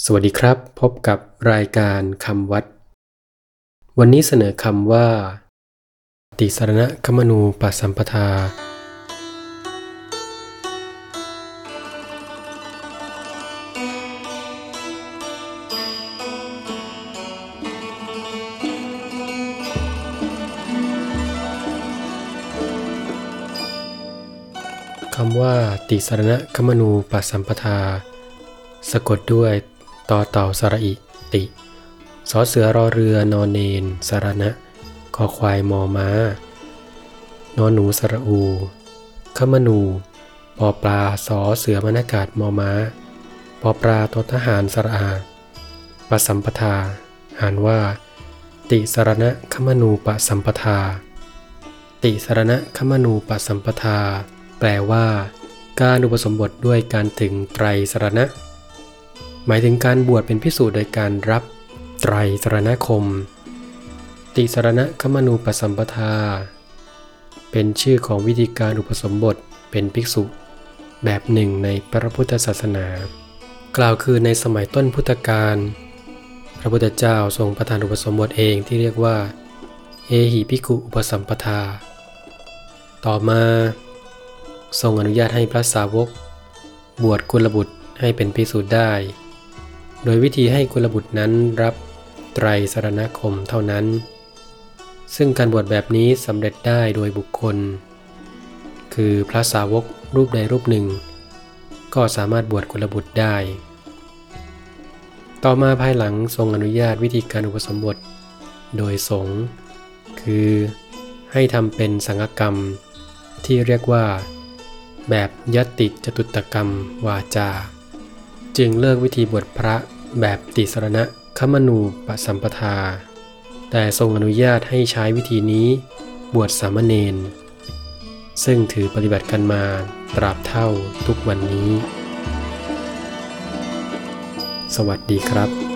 สวัสดีครับ พบกับรายการคำวัด วันนี้เสนอคำว่า ติสรณะคมนูปสัมปทา คำว่า ติสรณะคมนูปสัมปทา สะกดด้วย ต่อเต่าสระอิติสอเสือรอเรือนอนเนนสารณะคอควายมอม้านอนหนูสระอูขมนูปอปลาสอเสือมนากาศมอม้าปอปลาตัวทหารสระอาปสัมปทา อ่านว่า ติสรณะขมนูปะสัมปทา ติสรณะขมนูปะสัมปทา แปลว่า การอุปสมบทด้วยการถึงไตรสรณะ หมายถึงการบวชเป็นพิสูจน์โดยการรับไตรสรณคม ติสรณะคมนูปสัมปทา เป็นชื่อของวิธีการอุปสมบทเป็นภิกษุ แบบหนึ่งในพระพุทธศาสนา กล่าวคือในสมัยต้นพุทธกาลพระพุทธเจ้าทรงประทานอุปสมบทเองที่เรียกว่าเอหิภิกขุอุปสัมปทา ต่อมาทรงอนุญาตให้พระสาวก บวชกุลบุตรให้เป็นภิกษุได้ โดยวิธีให้กุลบุตรนั้นรับไตรสรณคมเท่านั้น ซึ่งการบวชแบบนี้สำเร็จได้โดยบุคคล คือพระสาวกรูปใดรูปหนึ่ง ก็สามารถบวชกุลบุตรได้ ต่อมาภายหลังทรงอนุญาตวิธีการอุปสมบท โดยสงฆ์คือให้ทำเป็นสังฆกรรม ที่เรียกว่า แบบยติจตุตกรรมวาจา จึงเลิกวิธีบวชพระแบบติสรณะขมนูปสัมปทา แต่ทรงอนุญาตให้ใช้วิธีนี้บวชสามเณรซึ่งถือปฏิบัติกันมาตราบเท่าทุกวันนี้ สวัสดีครับ